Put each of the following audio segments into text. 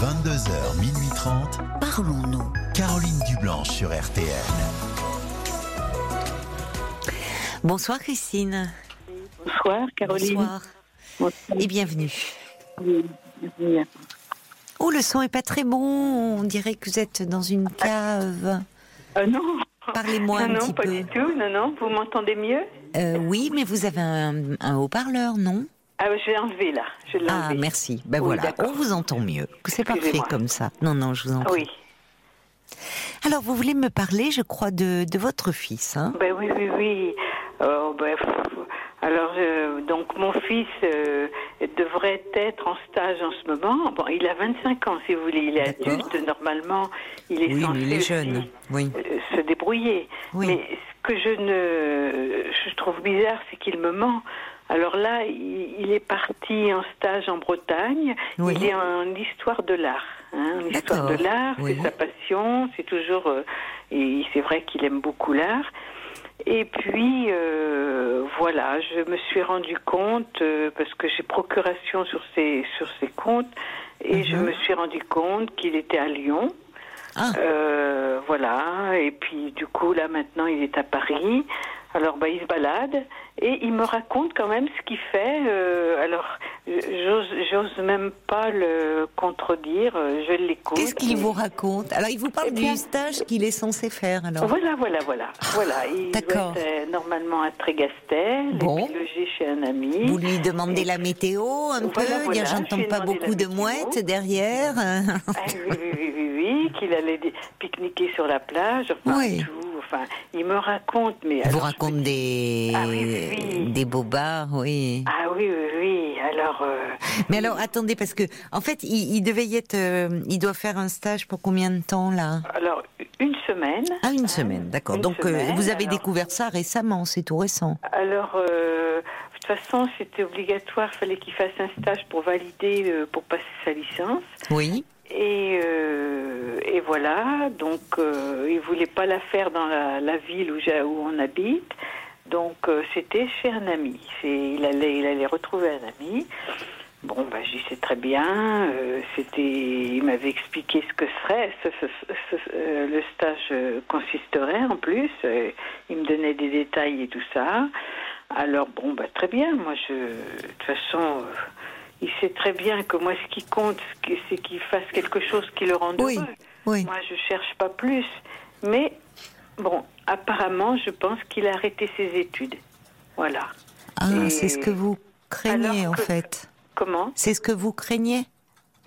22h, minuit 30. Parlons-nous. Caroline Dublanche sur RTL. Bonsoir Christine. Bonsoir Caroline. Bonsoir. Et bienvenue. Oh, le son est pas très bon. On dirait que vous êtes dans une cave. Euh, non. Parlez-moi un non, petit pas peu. du tout. Non, non. Vous m'entendez mieux? Euh, oui, mais vous avez un, un haut-parleur, non? Ah, je l'ai enlevé là. Je l'ai Ah, enlevé. merci. Ben Oui, voilà, on vous entend mieux. C'est parfait comme ça. Non, non, je vous en prie. oui. Alors, vous voulez me parler, je crois, de, de votre fils, hein? Ben oui, oui, oui. Oh, ben, alors, euh, donc mon fils euh, devrait être en stage en ce moment. Bon, il a 25 ans, si vous voulez. Il est adulte. Normalement, il est Oui, censé il est jeune. Oui. se débrouiller. Oui. Mais ce que je ne je trouve bizarre, c'est qu'il me ment. Alors là, il, est parti en stage en Bretagne. Oui. Il est en histoire de l'art. Hein, en histoire de l'art, Oui. c'est sa passion. C'est toujours. euh, et c'est vrai qu'il aime beaucoup l'art. Et puis euh, voilà, je me suis rendu compte euh, parce que j'ai procuration sur ses sur ses comptes et je Mhm. me suis rendu compte qu'il était à Lyon. Ah, Euh, voilà, et puis du coup là maintenant il est à Paris. Alors bah il se balade et il me raconte quand même ce qu'il fait. Euh, alors j'ose même pas le contredire. euh, Je l'écoute. qu'est-ce qu'il vous raconte? Alors, il vous parle Eh bien- du stage qu'il est censé faire, alors Voilà, voilà, voilà, voilà. Il D'accord. être, euh, normalement à Trégastel, Bon. logé chez un ami. Vous lui demandez la météo un peu Voilà, Dire, J'entends pas beaucoup de mouettes derrière. Ah, oui, oui, oui, oui, oui, qu'il allait pique-niquer sur la plage, enfin Oui. tout. Enfin, il me raconte, mais vous alors, raconte des, Ah oui, oui, oui. des bobards, oui. Ah oui, oui, oui. Alors, euh, Mais alors, attendez, parce que, en fait, il, il devait y être, euh, il doit faire un stage pour combien de temps, là? Alors une semaine. Ah, une semaine, d'accord. Donc, euh, vous avez alors. découvert ça récemment, c'est tout récent. Alors, de toute façon, c'était obligatoire. Il fallait qu'il fasse un stage pour valider, pour passer sa licence. Oui. Et, et voilà, donc euh, il voulait pas la faire dans la, la ville où, où on habite. Donc euh, c'était chez un ami. Il allait, il allait retrouver un ami. Bon, bah, j'y sais très bien. euh, c'était, il m'avait expliqué ce que serait, ce, ce- ce- euh, le stage euh, consisterait en plus. il me donnait des détails et tout ça. Alors bon, bah très bien. Moi, je, de toute façon, il sait très bien que moi, ce qui compte, c'est qu'il fasse quelque chose qui le rende Oui, heureux. Oui. Moi, je cherche pas plus. Mais bon, apparemment, je pense qu'il a arrêté ses études. Voilà. Ah, Et- c'est ce que vous craignez, en fait. Comment C'est ce que vous craignez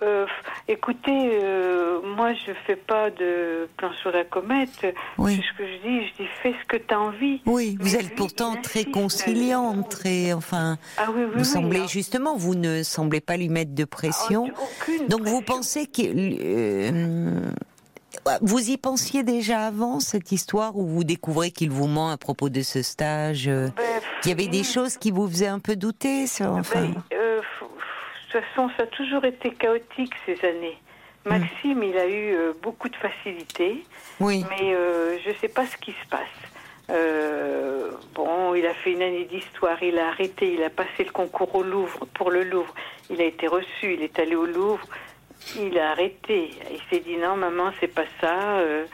Euh, écoutez, euh, moi je fais pas de plan sur la comète. Oui. C'est ce que je dis, je dis fais ce que tu as envie. Oui, vous Mais êtes lui, pourtant très insiste. conciliante, très, enfin, Ah oui, oui, vous oui, semblez hein. justement, vous ne semblez pas lui mettre de pression. Ah, aucune Donc vous pensez que euh, vous y pensiez déjà avant cette histoire où vous découvrez qu'il vous ment à propos de ce stage euh, Ben, Il y avait des choses qui vous faisaient un peu douter, enfin. ben, euh, f- de toute façon, ça a toujours été chaotique ces années. Hmm. Maxime, il a eu euh, beaucoup de facilité, oui. mais euh, je ne sais pas ce qui se passe. Euh, bon, il a fait une année d'histoire, il a arrêté, il a passé le concours au Louvre, pour le Louvre. Il a été reçu, il est allé au Louvre, il a arrêté. Il s'est dit non, maman, c'est pas ça. euh,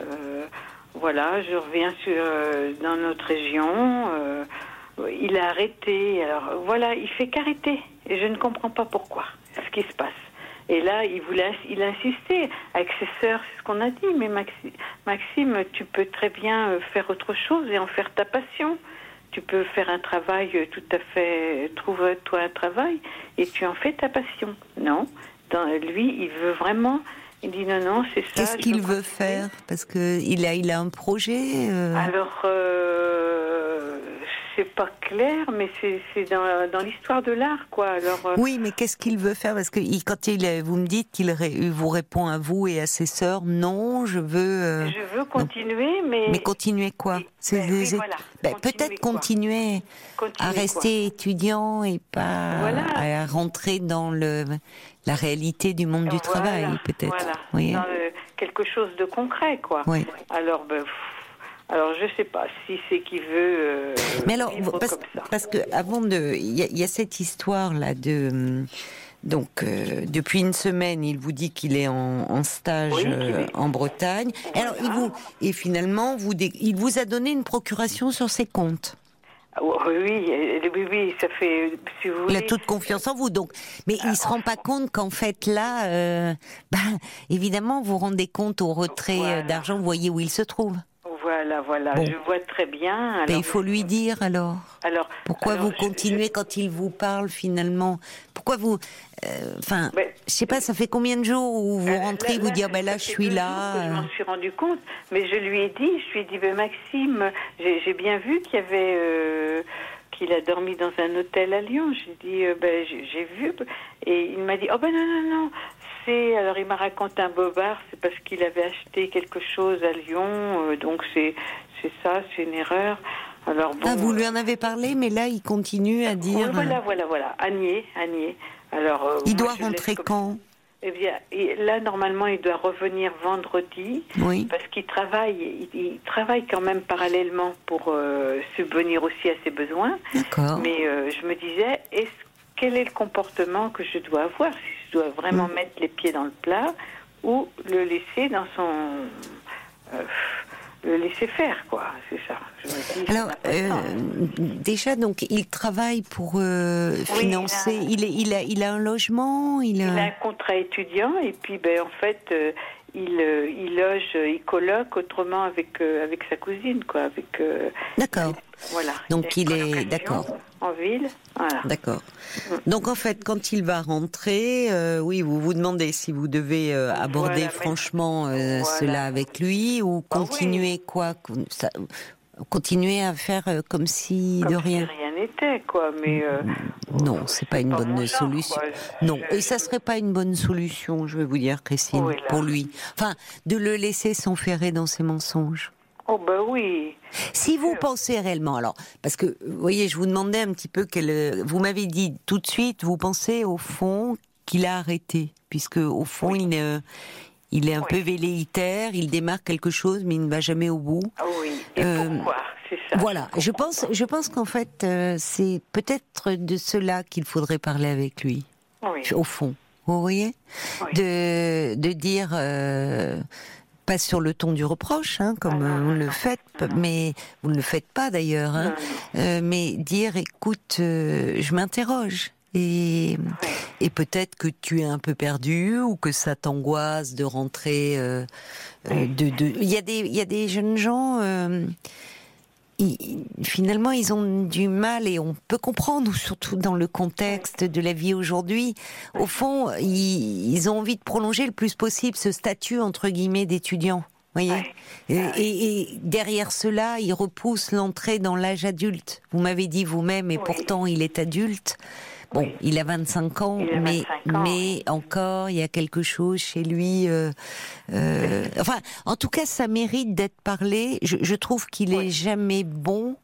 euh, voilà, je reviens sur, euh, dans notre région. il a arrêté. Alors voilà, il fait qu'arrêter. Et je ne comprends pas pourquoi, ce qui se passe. Et là, il voulait, il a avec ses sœurs, c'est ce qu'on a dit. Mais Maxi- Maxime, tu peux très bien faire autre chose et en faire ta passion. Tu peux faire un travail tout à fait, trouve-toi un travail et tu en fais ta passion. Non, Dans, lui, il veut vraiment. Il dit non, non, c'est ça. Qu'est-ce qu'il veut faire? Parce que il a, il a un projet. euh, Alors, euh, c'est pas clair, mais c'est dans, dans l'histoire de l'art, quoi. Alors, euh, Oui, mais qu'est-ce qu'il veut faire? Parce que quand il, vous me dites qu'il ré- vous répond à vous et à ses sœurs, non, je veux. euh, je veux continuer, mais. Mais continuer quoi? C'est ben des oui, é- voilà. ben, peut-être continuer continuer à rester étudiant et pas Voilà. à rentrer dans le la réalité du monde du Voilà, travail, peut-être. Voilà, dans quelque chose de concret, quoi. Oui. Alors, ben, pff, alors je sais pas si c'est qu'il veut. euh, Mais alors, parce, parce que avant de, il y, a- il y a cette histoire là de Donc, euh, depuis une semaine, il vous dit qu'il est en, en stage Oui, euh, en Bretagne. Et Alors, il vous, et finalement, vous, il vous a donné une procuration sur ses comptes. Ah, Oui, oui, euh, oui, oui, ça fait, si vous Il a voulez, toute confiance en vous, donc. Mais il se rend pas compte qu'en fait là, euh, bah, évidemment, vous rendez compte au retrait euh, Voilà. d'argent, vous voyez où il se trouve. Voilà, voilà, Bon. je vois très bien. Mais Alors, il faut lui dire alors. alors Pourquoi alors, vous je- continuez quand il vous parle finalement? Pourquoi vous, euh, enfin, Ben, je sais pas, ça fait combien de jours où vous Euh, rentrez, vous dire, ben là, je suis là. Je euh. m'en suis rendu compte, mais je lui ai dit, je lui ai dit, ben, Maxime, j'ai bien vu qu'il y avait, euh, qu'il a dormi dans un hôtel à Lyon. J'ai dit, euh, ben j'ai vu, et il m'a dit, oh ben non non non, alors il m'a raconté un bobard, c'est parce qu'il avait acheté quelque chose à Lyon, euh, donc c'est ça, c'est une erreur. Alors bon. Ah, vous lui en avez parlé, mais là, il continue à dire. Voilà, voilà, voilà, Agnier, Agnier. Alors, euh, Il moi, doit rentrer comme- quand Eh bien, et là, normalement, il doit revenir vendredi Oui. parce qu'il travaille, il, il travaille quand même parallèlement pour euh, subvenir aussi à ses besoins. D'accord. Mais euh, je me disais, est-ce quel est le comportement que je dois avoir? Si dois vraiment Mm. mettre les pieds dans le plat ou le laisser dans son euh, le laisser faire, quoi. C'est ça. Dis, Alors, euh, déjà, donc, il travaille pour euh, Oui, financer. il a- Il, est, il, a, il a un logement. Il a. Il a un contrat étudiant et puis ben en fait il, euh, il loge, euh, il colloque autrement avec euh, avec sa cousine quoi, avec euh, D'accord. voilà. Donc, il est- d'accord. En ville, voilà. D'accord. Mm. Donc en fait, quand il va rentrer, euh, oui, vous vous demandez si vous devez aborder Voilà, franchement Voilà. cela avec lui ou Ah oui. continuer quoi ça- Continuer à faire comme si Comme de si rien. rien n'était quoi, mais euh, Non, c'est pas une bonne genre, solution. quoi. Non, et ça serait pas une bonne solution, je vais vous dire, Christine, Oui, pour lui. Enfin, de le laisser s'enferrer dans ses mensonges. oh bah oui. Si vous pensez réellement, alors, parce que, vous voyez, je vous demandais un petit peu quel, vous m'avez dit tout de suite, vous pensez au fond qu'il a arrêté, puisque au fond, il est, euh, il est un Oui. peu velléitaire, il démarre quelque chose, mais il ne va jamais au bout. Ah oui. Et Euh, pourquoi? C'est ça. Voilà, je pense, je pense qu'en fait, euh, c'est peut-être de cela qu'il faudrait parler avec lui, Oui. au fond. Vous voyez, Oui. de de dire. euh, pas sur le ton du reproche, hein, comme Ah non, vous non, le non, faites, non. mais vous ne le faites pas d'ailleurs. Hein. Euh, mais dire, écoute, je m'interroge. Et, et peut-être que tu es un peu perdu ou que ça t'angoisse de rentrer. euh, de, de... Il y a des, il y a des jeunes gens. euh, ils- finalement, ils ont du mal et on peut comprendre, surtout dans le contexte de la vie aujourd'hui. Au fond, ils, ils ont envie de prolonger le plus possible ce statut entre guillemets d'étudiant. Voyez? Et, et- et derrière cela, ils repoussent l'entrée dans l'âge adulte. Vous m'avez dit vous-même, et pourtant il est adulte. Bon, Oui. il a 25 ans, mais 25 ans, mais encore, il y a quelque chose chez lui. euh, euh, enfin, en tout cas, ça mérite d'être parlé. Je, je trouve qu'il Oui. est jamais bon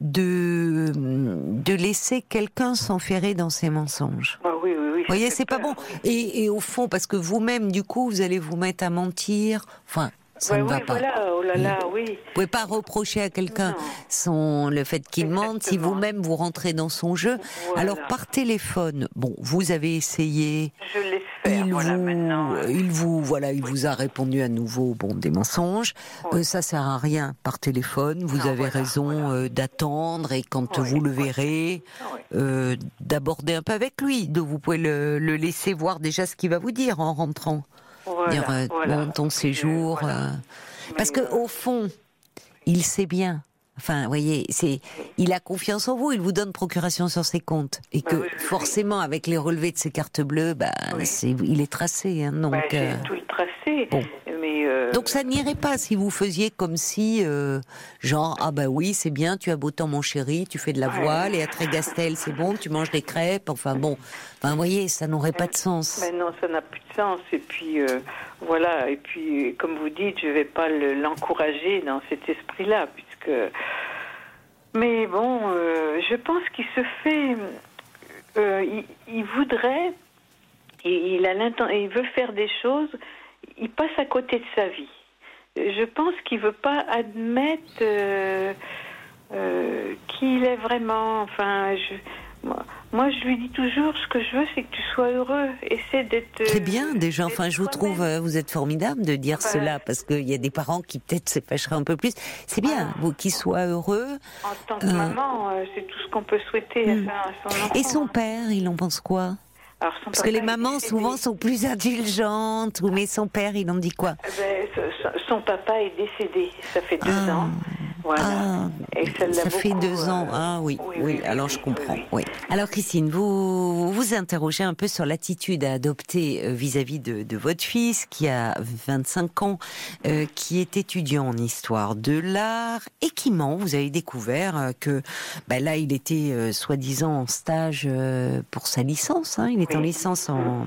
de de laisser quelqu'un s'enferrer dans ses mensonges. Ah oui, oui, oui. Vous voyez, c'est pas bon. Et, et au fond, parce que vous-même, du coup, vous allez vous mettre à mentir. Enfin, ça Ouais, ne va pas. voilà, oh là là, oui. Vous pouvez pas reprocher à quelqu'un son le fait qu'il mente si vous-même vous rentrez dans son jeu. Voilà. Alors par téléphone, bon, vous avez essayé, Je laisse faire, il voilà, vous, maintenant. euh, il vous, voilà, il vous a répondu à nouveau, bon, des mensonges. Oui. Euh, ça sert à rien par téléphone. Vous Non, avez raison euh, d'attendre et quand vous le verrez, euh, d'aborder un peu avec lui. De vous pouvez le, le laisser voir déjà ce qu'il va vous dire en rentrant. Voilà, dire euh, voilà. bon, ton séjour. Euh, voilà. parce que euh, au fond, il sait bien. Enfin, vous voyez, c'est, il a confiance en vous, il vous donne procuration sur ses comptes. Et Bah que oui, forcément, avec les relevés de ses cartes bleues, bah, Oui. c'est, il est tracé. Hein, donc, bah, euh, tout le tracé, bon. Mais donc ça n'irait pas si vous faisiez comme si, euh, genre, ah bah oui, c'est bien, tu as beau temps mon chéri, tu fais de la voile, et à Trégastel, c'est bon, tu manges des crêpes, enfin bon. Enfin, vous voyez, ça n'aurait pas de sens. ben non, ça n'a plus de sens. Et puis euh, voilà, et puis comme vous dites, je vais pas le- l'encourager dans cet esprit-là, puisque. Mais bon, euh, je pense qu'il se fait. il, il voudrait, et il a il veut faire des choses. Il passe à côté de sa vie. Je pense qu'il veut pas admettre euh, euh, qui il est vraiment. Enfin, je, moi, Moi, je lui dis toujours, ce que je veux, c'est que tu sois heureux. Essaie d'être. C'est bien, déjà. Enfin, je vous trouve, euh, vous êtes formidable de dire cela, parce qu'il y a des parents qui peut-être se fâcheraient un peu plus. C'est bien, vous, qu'il soit heureux. En tant que euh, maman, euh, c'est tout ce qu'on peut souhaiter hmm. à son enfant. Et son père, il en pense quoi? Parce que les mamans souvent sont plus indulgentes, mais son père, il en dit quoi? Ben, Son papa est décédé, ça fait deux ah. ans. Voilà. Ah, ça, fait deux ans. Euh, ah oui, oui, alors je comprends. Oui. Alors Christine, vous vous interrogez un peu sur l'attitude à adopter euh, vis-à-vis de, de, votre fils qui a 25 ans, euh, qui est étudiant en histoire de l'art et qui ment. Vous avez découvert que bah, là, il était soi-disant en stage pour sa licence. Hein. il est en licence en,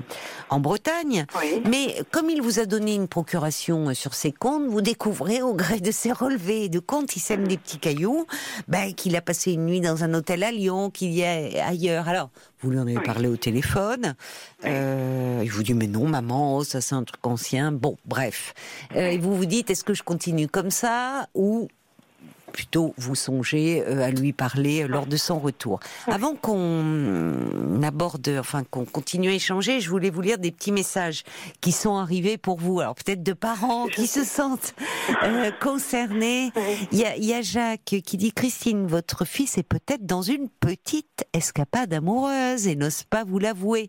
en Bretagne. Mais comme il vous a donné une procuration sur ses comptes, vous découvrez au gré de ses relevés de comptes, sème des petits cailloux, ben, qu'il a passé une nuit dans un hôtel à Lyon, qu'il y est ailleurs. Alors, vous lui en avez parlé au téléphone. Euh, il vous dit mais non maman, oh, ça c'est un truc ancien. Bon, bref. Euh, et vous vous dites est-ce que je continue comme ça ou plutôt vous songez euh, à lui parler lors de son retour. Avant qu'on aborde, enfin qu'on continue à échanger, je voulais vous lire des petits messages qui sont arrivés pour vous. Alors peut-être de parents qui se sentent euh, concernés. Il y, a, il y a Jacques qui dit Christine, votre fils est peut-être dans une petite escapade amoureuse et n'ose pas vous l'avouer.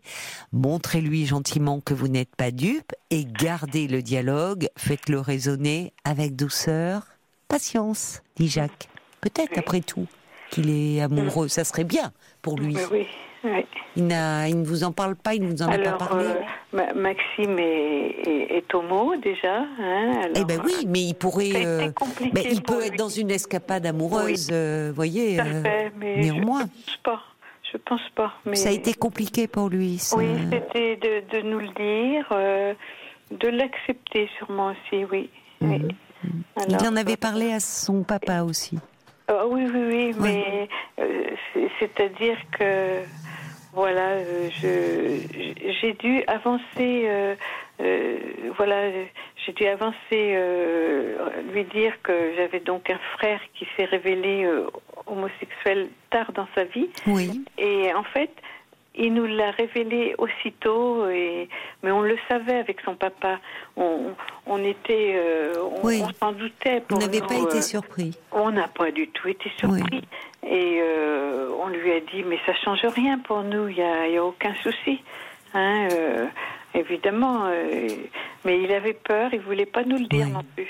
Montrez-lui gentiment que vous n'êtes pas dupe et gardez le dialogue, faites-le raisonner avec douceur patience, dit Jacques. Peut-être, après tout, qu'il est amoureux. Ça serait bien pour lui. Oui, oui. Il, il ne vous en parle pas, il ne vous en a pas parlé euh, Maxime est, homo déjà. Hein, eh ben oui, mais il pourrait. Euh, mais il peut être dans une escapade amoureuse, vous euh, voyez. mais néanmoins. Je pense pas. Je pense pas. Mais... Ça a été compliqué pour lui. Oui, c'était de, nous le dire, de l'accepter sûrement aussi, oui. oui. Mhm. Il en avait parlé à son papa aussi. Ah oui, oui, oui, mais euh, c'est-à-dire que voilà, euh, j'ai dû avancer, euh, voilà, j'ai dû avancer, lui dire que j'avais donc un frère qui s'est révélé homosexuel tard dans sa vie. Oui. Et en fait, il nous l'a révélé aussitôt, et, mais on le savait avec son papa. On, on était, euh, on, s'en doutait. Vous n'avez pas été euh, surpris On n'a pas du tout été surpris. Et euh, on lui a dit, mais ça change rien pour nous, il n'y a, y a, aucun souci. Hein, évidemment, mais il avait peur, il voulait pas nous le dire non plus.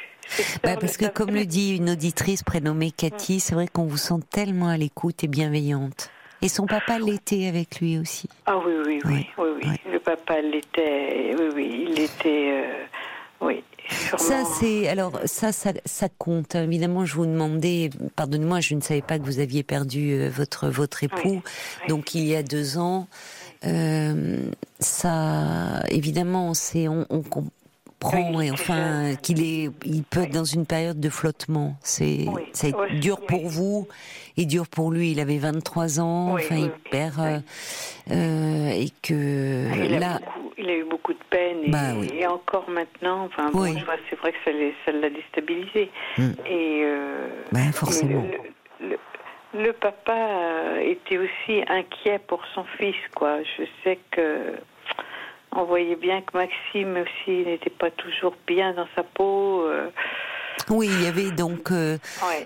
Bah parce que comme le dit une auditrice prénommée Cathy, c'est vrai qu'on vous sent tellement à l'écoute et bienveillante. Et son papa l'était avec lui aussi. Ah oui, oui, oui, oui, oui. Le papa l'était, oui, oui, il était, euh, oui. Ça, c'est alors ça, ça, ça, compte. Évidemment, je vous demandais, pardonnez-moi, je ne savais pas que vous aviez perdu euh, votre votre époux, donc il y a deux ans. Euh, ça, évidemment, c'est on, on, et enfin qu'il est, il peut être dans une période de flottement. C'est, c'est dur pour vous et dur pour lui. Il avait 23 ans, enfin il perd euh, euh, et que ah, il là. A beaucoup, il a eu beaucoup de peine et, bah et encore maintenant. Enfin, bon, c'est vrai que ça, ça l'a déstabilisé. Hmm. Et euh, bah, forcément. le, le papa était aussi inquiet pour son fils, quoi. Je sais que on voyait bien que Maxime aussi n'était pas toujours bien dans sa peau. Euh. Oui, il y avait donc euh,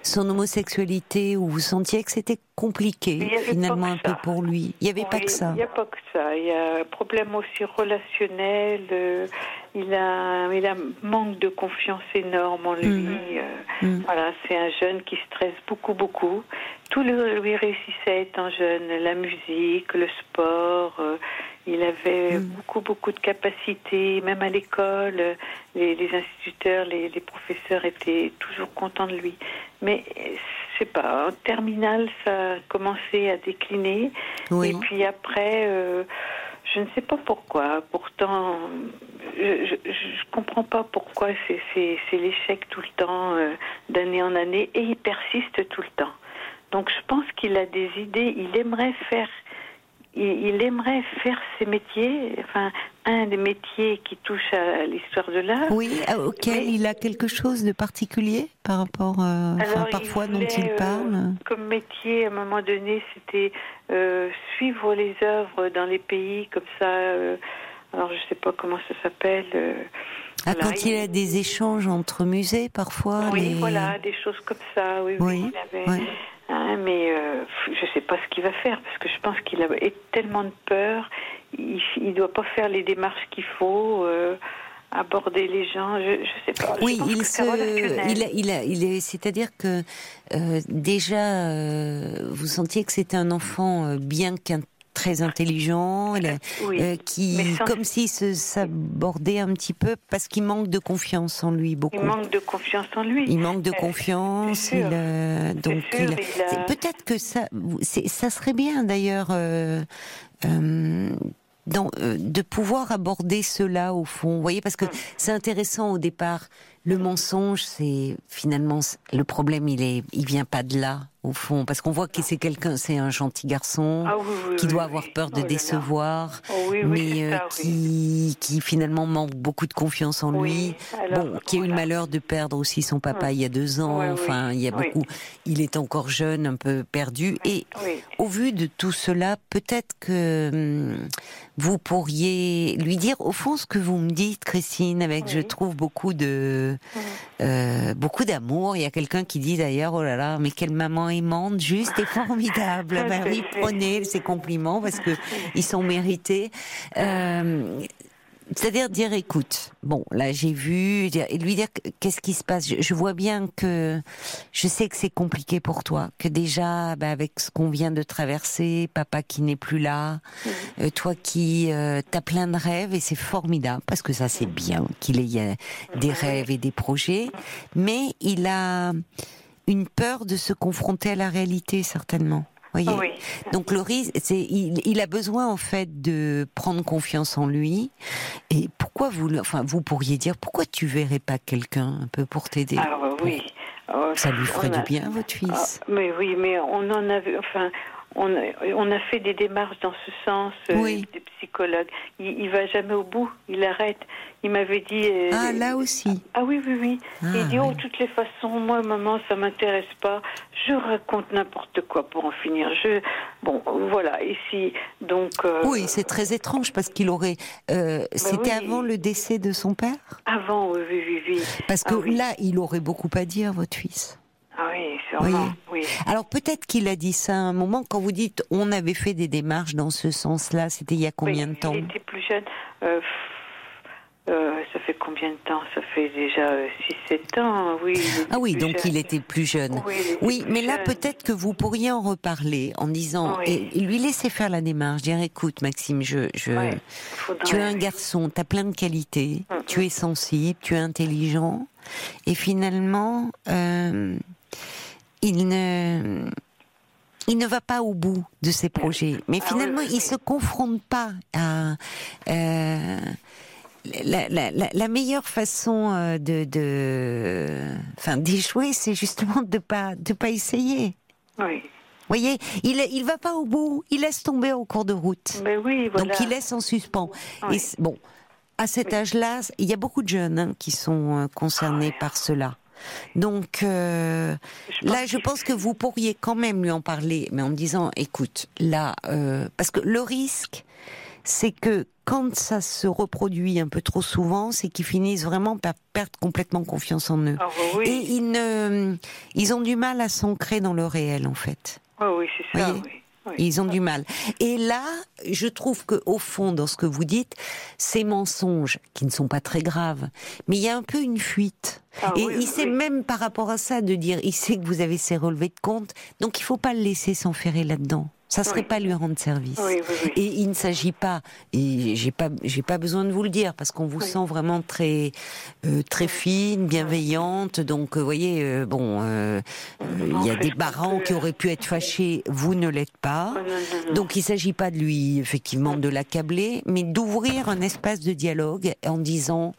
son homosexualité où vous sentiez que c'était compliqué finalement un peu pour lui. Il n'y avait pas que ça. Il n'y a pas que ça. Il y a un problème aussi relationnel. Euh, il a, il a un manque de confiance énorme en lui. Mm. Mm. Voilà, c'est un jeune qui stresse beaucoup, beaucoup. Tout lui réussissait étant jeune. La musique, le sport. Il avait mm. beaucoup, beaucoup de capacités, même à l'école. Les, instituteurs, les, professeurs étaient toujours contents de lui. Mais, je sais pas, en terminale, ça a commencé à décliner. Et puis après, euh, je ne sais pas pourquoi. Pourtant, je ne comprends pas pourquoi c'est l'échec tout le temps, euh, d'année en année, et il persiste tout le temps. Donc je pense qu'il a des idées, il aimerait faire il, aimerait faire ses métiers, enfin un des métiers qui touche à l'histoire de l'art. Oui, auquel il a quelque chose de particulier par rapport, euh, parfois dont il parle. comme métier, à un moment donné, c'était suivre les œuvres dans les pays comme ça. alors je sais pas comment ça s'appelle. Ah, quand il, y a des échanges entre musées, parfois. Oui, voilà, des choses comme ça. Oui, oui. il avait, Hein, mais euh, je ne sais pas ce qu'il va faire parce que je pense qu'il a tellement de peur. Il ne doit pas faire les démarches qu'il faut. Euh, aborder les gens, je, ne sais pas. Oui, il, se, il, a, il, a, il est, c'est-à-dire que euh, déjà, vous sentiez que c'était un enfant bien qu'un très intelligent, euh, qui, comme si s'abordait un petit peu parce qu'il manque de confiance en lui beaucoup. Il manque de confiance en lui. Il manque de euh, confiance. Il, donc, peut-être que ça, ça serait bien d'ailleurs. Euh, dans, de pouvoir aborder cela au fond, vous voyez, parce que mm. c'est intéressant au départ. Le mensonge, c'est finalement le problème, il est, il vient pas de là au fond, parce qu'on voit que c'est quelqu'un, c'est un gentil garçon ah qui doit avoir peur de oh décevoir, oh mais euh, qui, qui finalement manque beaucoup de confiance en lui, bon, qui a eu le malheur de perdre aussi son papa il y a deux ans. enfin, il y a beaucoup. Il est encore jeune, un peu perdu, et au vu de tout cela, peut-être que hum, vous pourriez lui dire au fond ce que vous me dites, Christine, avec je trouve beaucoup de euh, beaucoup d'amour. Il y a quelqu'un qui dit d'ailleurs, oh là là, mais quelle maman aimante, juste et formidable. ben oui, prenez ces compliments parce que ils sont mérités. Euh, c'est-à-dire dire, écoute, bon, là j'ai vu, et lui dire qu'est-ce qui se passe? Je, vois bien que je sais que c'est compliqué pour toi, que déjà, bah, avec ce qu'on vient de traverser, papa qui n'est plus là, euh, toi qui euh, t'as plein de rêves et c'est formidable parce que ça c'est bien qu'il ait des rêves et des projets, mais il a une peur de se confronter à la réalité certainement. Voyez oui. Donc le risque, c'est il, a besoin en fait de prendre confiance en lui. Et pourquoi vous, enfin vous pourriez dire pourquoi tu verrais pas quelqu'un un peu pour t'aider? Alors oui. Ça lui ferait du bien, votre fils. Ah, mais oui, mais on en avait, enfin, on, on, a fait des démarches dans ce sens, euh, des psychologues. Il, il va jamais au bout, il arrête. Il m'avait dit. Euh, ah, là aussi. Ah oui, oui, oui. Ah, il dit, oh, toutes les façons, moi, maman, ça m'intéresse pas. Je raconte n'importe quoi pour en finir. Je, bon, voilà. Ici, donc. Euh, oui, c'est très étrange parce qu'il aurait. Ben c'était avant le décès de son père? Avant, oui, oui, oui. Parce que ah là, il aurait beaucoup à dire, votre fils. Ah oui, sûrement. Oui. Alors peut-être qu'il a dit ça à un moment quand vous dites on avait fait des démarches dans ce sens-là. C'était il y a combien de temps Il était plus jeune. Euh, euh, ça fait combien de temps? Ça fait déjà 6-7 euh, ans, oui. Ah oui, donc il était plus jeune. Oui, mais là peut-être que vous pourriez en reparler en disant et, lui laisser faire la démarche, dire écoute Maxime, je, je tu es un garçon, tu as plein de qualités, mm, tu mm. es sensible, tu es intelligent, et finalement euh, il ne il ne va pas au bout de ses projets. Mais ah finalement, il se confronte pas à euh, la, la, la, meilleure façon euh, de, de enfin d'échouer, c'est justement de pas de pas essayer. Oui. Vous voyez, il il va pas au bout, il laisse tomber au cours de route. Mais oui, voilà. Donc il laisse en suspens. Et bon, à cet âge-là, il y a beaucoup de jeunes hein, qui sont euh, concernés ah par cela. Donc euh, là, je pense que vous pourriez quand même lui en parler, mais en me disant, écoute, là, euh, parce que le risque, c'est que quand ça se reproduit un peu trop souvent, c'est qu'ils finissent vraiment par perdre complètement confiance en eux. Ah, bah Et ils, ne, ils ont du mal à s'ancrer dans le réel, en fait. Ah oui, c'est ça. Oui. Ils ont du mal. Et là, je trouve que au fond, dans ce que vous dites, ces mensonges, qui ne sont pas très graves, mais il y a un peu une fuite. Ah et il sait même par rapport à ça de dire, il sait que vous avez ces relevés de compte, donc il faut pas le laisser s'enferrer là-dedans. Ça serait pas lui rendre service. et il ne s'agit pas, et j'ai pas, j'ai pas besoin de vous le dire parce qu'on vous sent vraiment très, euh, très fine, bienveillante. Donc, vous voyez, euh, bon, euh, il y a des parents qui auraient pu être fâchés, vous ne l'êtes pas. Donc, il s'agit pas de lui, effectivement, de l'accabler, mais d'ouvrir un espace de dialogue en disant.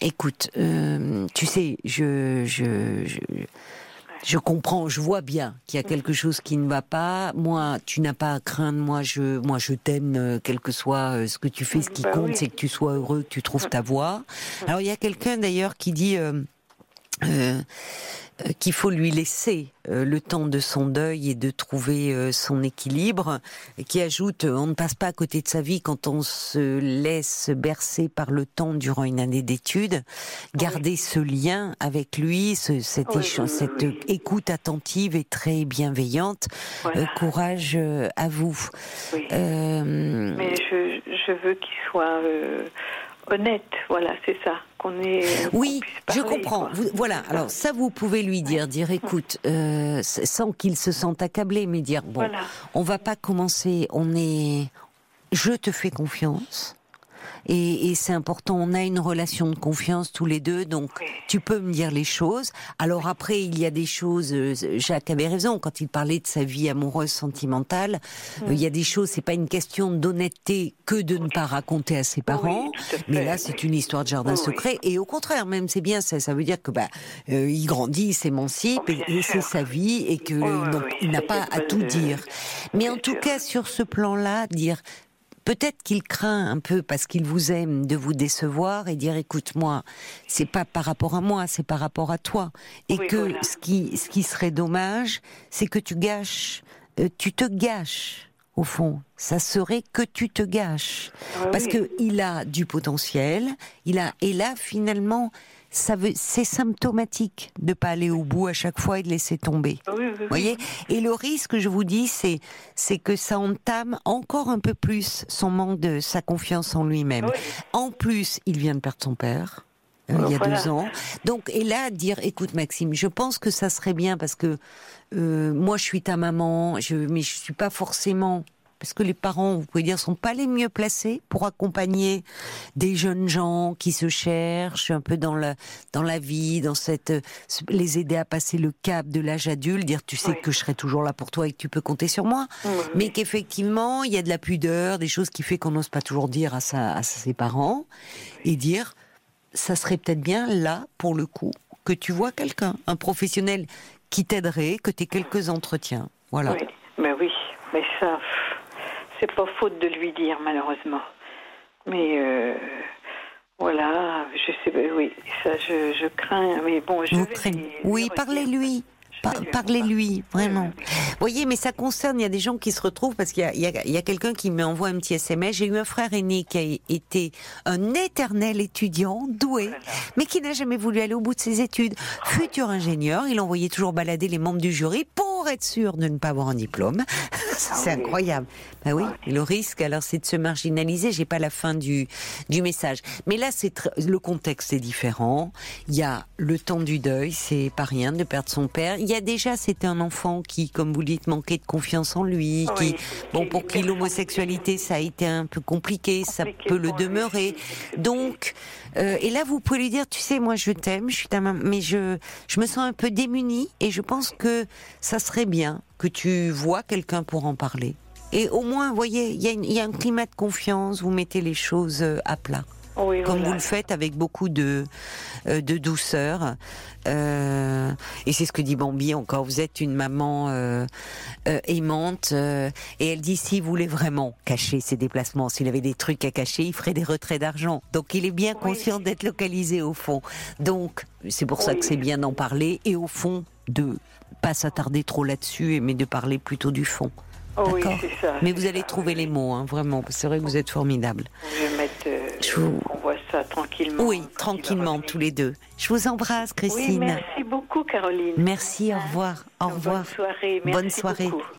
écoute, tu sais, je, je, je Je comprends, je vois bien qu'il y a quelque chose qui ne va pas. Moi, tu n'as pas à craindre. Moi, je, moi, je t'aime, euh, quel que soit euh, ce que tu fais. Ce qui Bah compte, oui. c'est que tu sois heureux, que tu trouves ta voie. Alors, il y a quelqu'un d'ailleurs qui dit. euh, euh, euh, qu'il faut lui laisser euh, le temps de son deuil et de trouver euh, son équilibre, qui ajoute euh, on ne passe pas à côté de sa vie quand on se laisse bercer par le temps durant une année d'études. Garder ce lien avec lui, ce, cet Oui, cette écoute attentive et très bienveillante. Voilà. Courage à vous. Oui. Euh, Mais je, je veux qu'il soit euh, honnête, voilà, c'est ça. Qu'on Oui, je parler, comprends. Vous- voilà. Alors ça, vous pouvez lui dire, dire, écoute, euh, sans qu'il se sente accablé, mais dire, bon, Voilà. on va pas commencer. On est, je te fais confiance. Et, et c'est important, on a une relation de confiance tous les deux, donc Oui. tu peux me dire les choses. Alors après, il y a des choses, euh, Jacques avait raison quand il parlait de sa vie amoureuse sentimentale, euh, il y a des choses, c'est pas une question d'honnêteté que de ne pas raconter à ses parents, à mais là c'est une histoire de jardin Oui, secret, et au contraire, même c'est bien, ça, ça veut dire que bah, euh, il grandit, il s'émancipe, Oh, et, et c'est sa vie, et que il n'a pas à tout dire. Mais en tout cas, sur ce plan-là, dire peut-être qu'il craint un peu parce qu'il vous aime de vous décevoir et dire écoute moi c'est pas par rapport à moi c'est par rapport à toi et Oui, que voilà. ce qui ce qui serait dommage c'est que tu gâches euh, tu te gâches au fond ça serait que tu te gâches Ah parce oui. que il a du potentiel il a et là finalement ça veut c'est symptomatique de pas aller au bout à chaque fois et de laisser tomber Oui, oui, oui. vous voyez? Et le risque, je vous dis, c'est c'est que ça entame encore un peu plus son manque de sa confiance en lui-même. En plus, il vient de perdre son père. euh, il y a Voilà. deux ans. Donc, et là, dire, écoute Maxime, je pense que ça serait bien parce que euh, moi, je suis ta maman, je, mais je suis pas forcément parce que les parents, vous pouvez dire, sont pas les mieux placés pour accompagner des jeunes gens qui se cherchent un peu dans la dans la vie, dans cette les aider à passer le cap de l'âge adulte, dire tu sais Oui. que je serai toujours là pour toi et que tu peux compter sur moi, mais qu'effectivement il y a de la pudeur, des choses qui fait qu'on n'ose pas toujours dire à sa à ses parents et dire ça serait peut-être bien là pour le coup que tu vois quelqu'un, un professionnel qui t'aiderait, que tu aies quelques entretiens, voilà. Oui, mais oui, mais ça, c'est pas faute de lui dire malheureusement. Mais euh, voilà, je sais, pas, oui, ça, je, je crains. Mais bon, je Vous vais Oui, parlez-lui. Parlez-lui, vraiment. Oui, Vous voyez, mais ça concerne, il y a des gens qui se retrouvent, parce qu'il y a, quelqu'un qui m'envoie un petit SMS. J'ai eu un frère aîné qui a été un éternel étudiant, doué, mais qui n'a jamais voulu aller au bout de ses études. Futur ingénieur, il envoyait toujours balader les membres du jury pour être sûr de ne pas avoir un diplôme. c'est oui. incroyable. Ben oui, le risque, alors, c'est de se marginaliser. J'ai pas la fin du, du message. Mais là, c'est le contexte est différent. Il y a le temps du deuil, c'est pas rien de perdre son père. Il y a déjà, c'était un enfant qui, comme vous dites, manquait de confiance en lui, Oui, qui, bon, pour qui l'homosexualité, ça a été un peu compliqué, ça peut le lui. demeurer. Donc, euh, et là, vous pouvez lui dire, tu sais, moi, je t'aime, je suis ta maman, mais je, je me sens un peu démunie et je pense que ça serait bien que tu vois quelqu'un pour en parler. Et au moins, vous voyez, il y, y a un climat de confiance, vous mettez les choses euh, à plat Oui, comme voilà. vous le faites avec beaucoup de euh, de douceur. Euh, et c'est ce que dit Bambi encore. Vous êtes une maman euh, euh, aimante et elle dit s'il voulait vraiment cacher ses déplacements, s'il avait des trucs à cacher, il ferait des retraits d'argent. Donc il est bien Oui. conscient d'être localisé au fond. Donc c'est pour ça que c'est bien d'en parler et au fond de pas s'attarder trop là-dessus, mais de parler plutôt du fond. Oh oui, ça. Mais vous allez ça, trouver oui. les mots, hein, vraiment. C'est vrai que vous êtes formidable. Je vais mettre. Je vous- On voit ça tranquillement. Oui, tranquillement, tous les deux. Je vous embrasse, Oui, Christine. merci beaucoup, Caroline. merci, au revoir. Au revoir. Bonne soirée. Bonne.